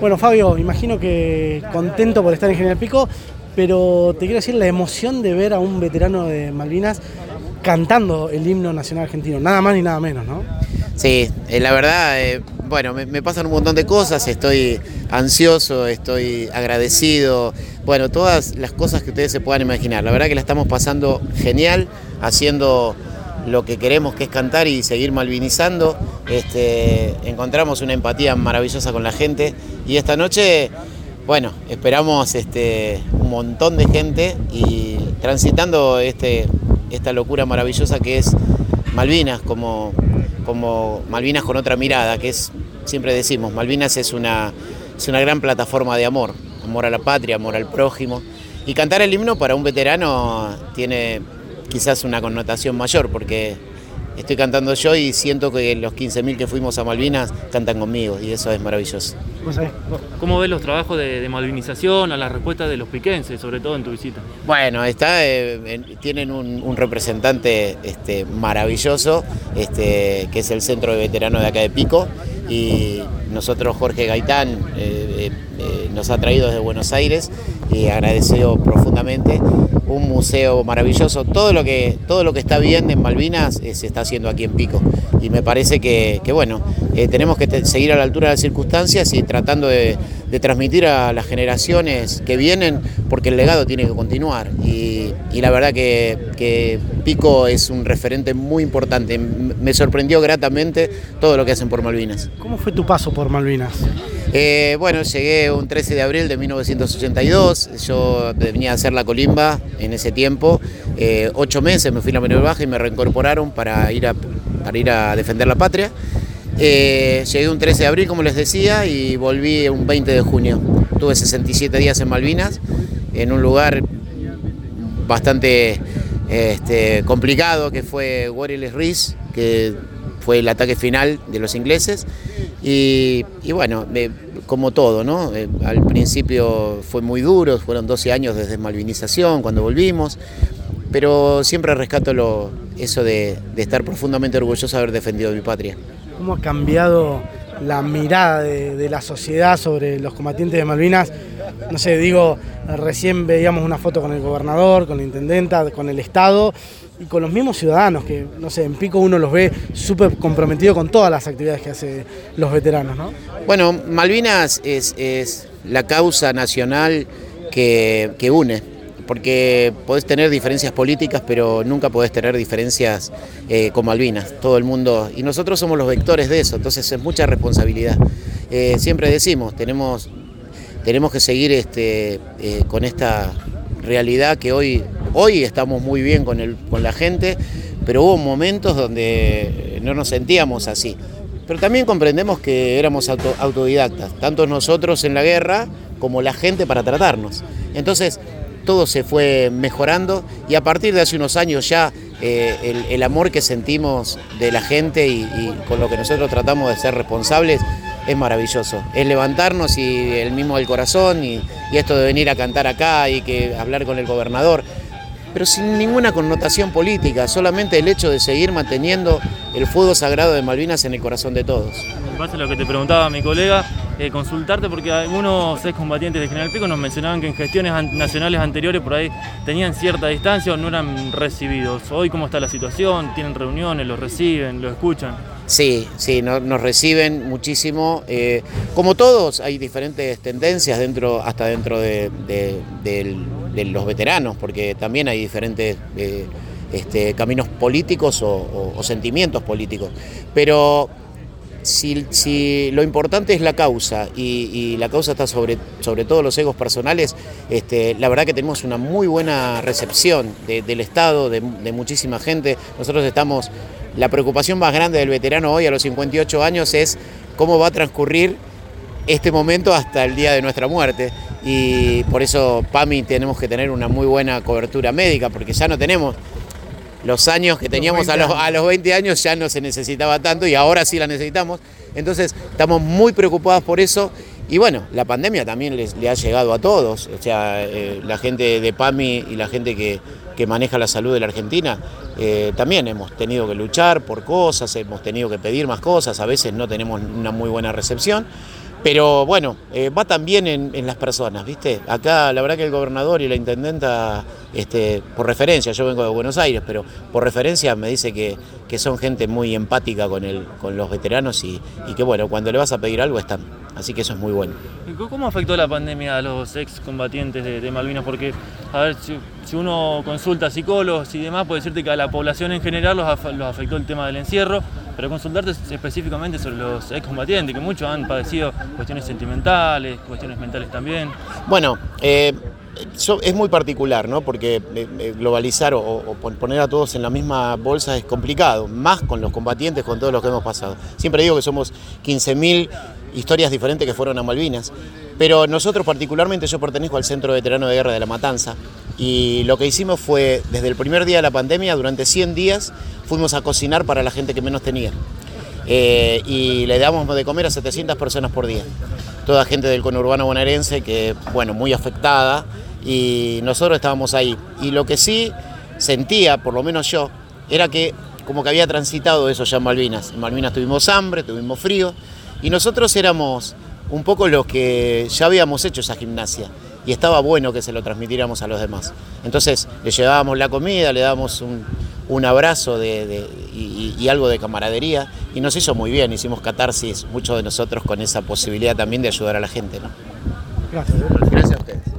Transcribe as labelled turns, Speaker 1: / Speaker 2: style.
Speaker 1: Bueno, Fabio, imagino que contento por estar en General Pico, pero te quiero decir la emoción de ver a un veterano de Malvinas cantando el himno nacional argentino, nada más ni nada menos, ¿no?
Speaker 2: Sí, eh, la verdad, eh, bueno, me, me, pasan un montón de cosas, estoy ansioso, estoy agradecido, bueno, todas las cosas que ustedes se puedan imaginar. La verdad que la estamos pasando genial, haciendo lo que queremos que es cantar y seguir malvinizando. Este, encontramos una empatía maravillosa con la gente y esta noche, bueno, esperamos este, un montón de gente y transitando este, esta locura maravillosa que es Malvinas, como, como Malvinas con otra mirada, que es, siempre decimos, Malvinas es una, es una gran plataforma de amor, amor a la patria, amor al prójimo. Y cantar el himno para un veterano tiene quizás una connotación mayor, porque estoy cantando yo y siento que los 15.000 que fuimos a Malvinas cantan conmigo y eso es maravilloso.
Speaker 3: ¿Cómo ves los trabajos de, de malvinización, a las respuestas de los piquenses, sobre todo en tu visita?
Speaker 2: Bueno, está, eh, tienen un, un representante este, maravilloso, este, que es el Centro de Veteranos de acá de Pico, y nosotros Jorge Gaitán eh, eh, nos ha traído desde Buenos Aires y agradecido profundamente un museo maravilloso. Todo lo que, todo lo que está bien en Malvinas eh, se está haciendo aquí en Pico. Y me parece que, que bueno, eh, tenemos que seguir a la altura de las circunstancias y tratando de, de, transmitir a las generaciones que vienen, porque el legado tiene que continuar. Y, y la verdad que, que, Pico es un referente muy importante. Me sorprendió gratamente todo lo que hacen por Malvinas.
Speaker 1: ¿Cómo fue tu paso por Malvinas?
Speaker 2: Eh, bueno, llegué un 13 de abril de 1982, yo venía a hacer la colimba en ese tiempo, eh, ocho meses me fui a la menor baja y me reincorporaron para ir a, para ir a defender la patria. Eh, llegué un 13 de abril, como les decía, y volví un 20 de junio. Tuve 67 días en Malvinas, en un lugar bastante este, complicado que fue Warriors Rees, que fue el ataque final de los ingleses. Y, bueno, me, como todo, ¿no? Eh, al principio fue muy duro, fueron 12 años desde malvinización cuando volvimos, pero siempre rescato eso de, de, estar profundamente orgulloso de haber defendido mi patria.
Speaker 1: ¿Cómo ha cambiado la mirada de, la sociedad sobre los combatientes de Malvinas? No sé, digo, recién veíamos una foto con el gobernador, con la intendenta, con el Estado y con los mismos ciudadanos, que no sé, en Pico uno los ve súper comprometidos con todas las actividades que hacen los veteranos, ¿no?
Speaker 2: Bueno, Malvinas es, la causa nacional que, une, porque podés tener diferencias políticas, pero nunca podés tener diferencias eh, con Malvinas, todo el mundo, y nosotros somos los vectores de eso, entonces es mucha responsabilidad. Eh, siempre decimos, tenemos, tenemos que seguir este, eh, con esta realidad que hoy, hoy estamos muy bien con, el, con la gente, pero hubo momentos donde no nos sentíamos así. Pero también comprendemos que éramos auto, autodidactas, tanto nosotros en la guerra como la gente para tratarnos. Entonces, todo se fue mejorando y a partir de hace unos años ya eh, el, amor que sentimos de la gente y, con lo que nosotros tratamos de ser responsables es maravilloso. Es levantarnos y el mismo del corazón y, y esto de venir a cantar acá y que hablar con el gobernador pero sin ninguna connotación política, solamente el hecho de seguir manteniendo el fuego sagrado de Malvinas en el corazón de todos.
Speaker 3: Me pasa lo que te preguntaba mi colega, eh, consultarte porque algunos excombatientes de General Pico nos mencionaban que en gestiones nacionales anteriores por ahí tenían cierta distancia o no eran recibidos. Hoy cómo está la situación, tienen reuniones, los reciben, los escuchan.
Speaker 2: Sí, sí, no, nos reciben muchísimo. Eh, como todos, hay diferentes tendencias dentro, hasta dentro de, los veteranos, porque también hay diferentes eh, este, caminos políticos o, o, sentimientos políticos. Pero si, lo importante es la causa y, la causa está sobre, sobre todo los egos personales, este, la verdad que tenemos una muy buena recepción del Estado, de muchísima gente. Nosotros estamos la preocupación más grande del veterano hoy a los 58 años es cómo va a transcurrir este momento hasta el día de nuestra muerte. Y por eso, PAMI, tenemos que tener una muy buena cobertura médica, porque ya no tenemos los años que teníamos a los, a los 20 años, ya no se necesitaba tanto y ahora sí la necesitamos. Entonces, estamos muy preocupados por eso. Y bueno, la pandemia también les, le ha llegado a todos, o sea, eh, la gente de PAMI y la gente que, que maneja la salud de la Argentina, eh, también hemos tenido que luchar por cosas, hemos tenido que pedir más cosas, a veces no tenemos una muy buena recepción, Pero bueno, eh, va también en, las personas, ¿viste? Acá la verdad que el gobernador y la intendenta, este, por referencia, yo vengo de Buenos Aires, pero por referencia me dice que, que son gente muy empática con, el, con los veteranos y, y que bueno, cuando le vas a pedir algo están. Así que eso es muy bueno.
Speaker 3: ¿Cómo afectó la pandemia a los excombatientes de, de Malvinas? Porque, a ver, si, uno consulta a psicólogos y demás, puede decirte que a la población en general los, afectó el tema del encierro, pero consultarte específicamente sobre los excombatientes, que muchos han padecido cuestiones sentimentales, cuestiones mentales también.
Speaker 2: Bueno, eh, es muy particular, ¿no? Porque eh, eh, globalizar o, poner a todos en la misma bolsa es complicado, más con los combatientes, con todos los que hemos pasado. Siempre digo que somos 15.000 historias diferentes que fueron a Malvinas. Pero nosotros particularmente, yo pertenezco al Centro Veterano de Guerra de la Matanza y lo que hicimos fue, desde el primer día de la pandemia, durante 100 días, fuimos a cocinar para la gente que menos tenía. Eh, y le damos de comer a 700 personas por día. Toda gente del conurbano bonaerense que, bueno, muy afectada y nosotros estábamos ahí. Y lo que sí sentía, por lo menos yo, era que como que había transitado eso ya en Malvinas. En Malvinas tuvimos hambre, tuvimos frío, y nosotros éramos un poco los que ya habíamos hecho esa gimnasia y estaba bueno que se lo transmitiéramos a los demás. Entonces le llevábamos la comida, le dábamos un, abrazo y, algo de camaradería y nos hizo muy bien, hicimos catarsis muchos de nosotros con esa posibilidad también de ayudar a la gente.
Speaker 1: Gracias.
Speaker 2: Gracias a ustedes.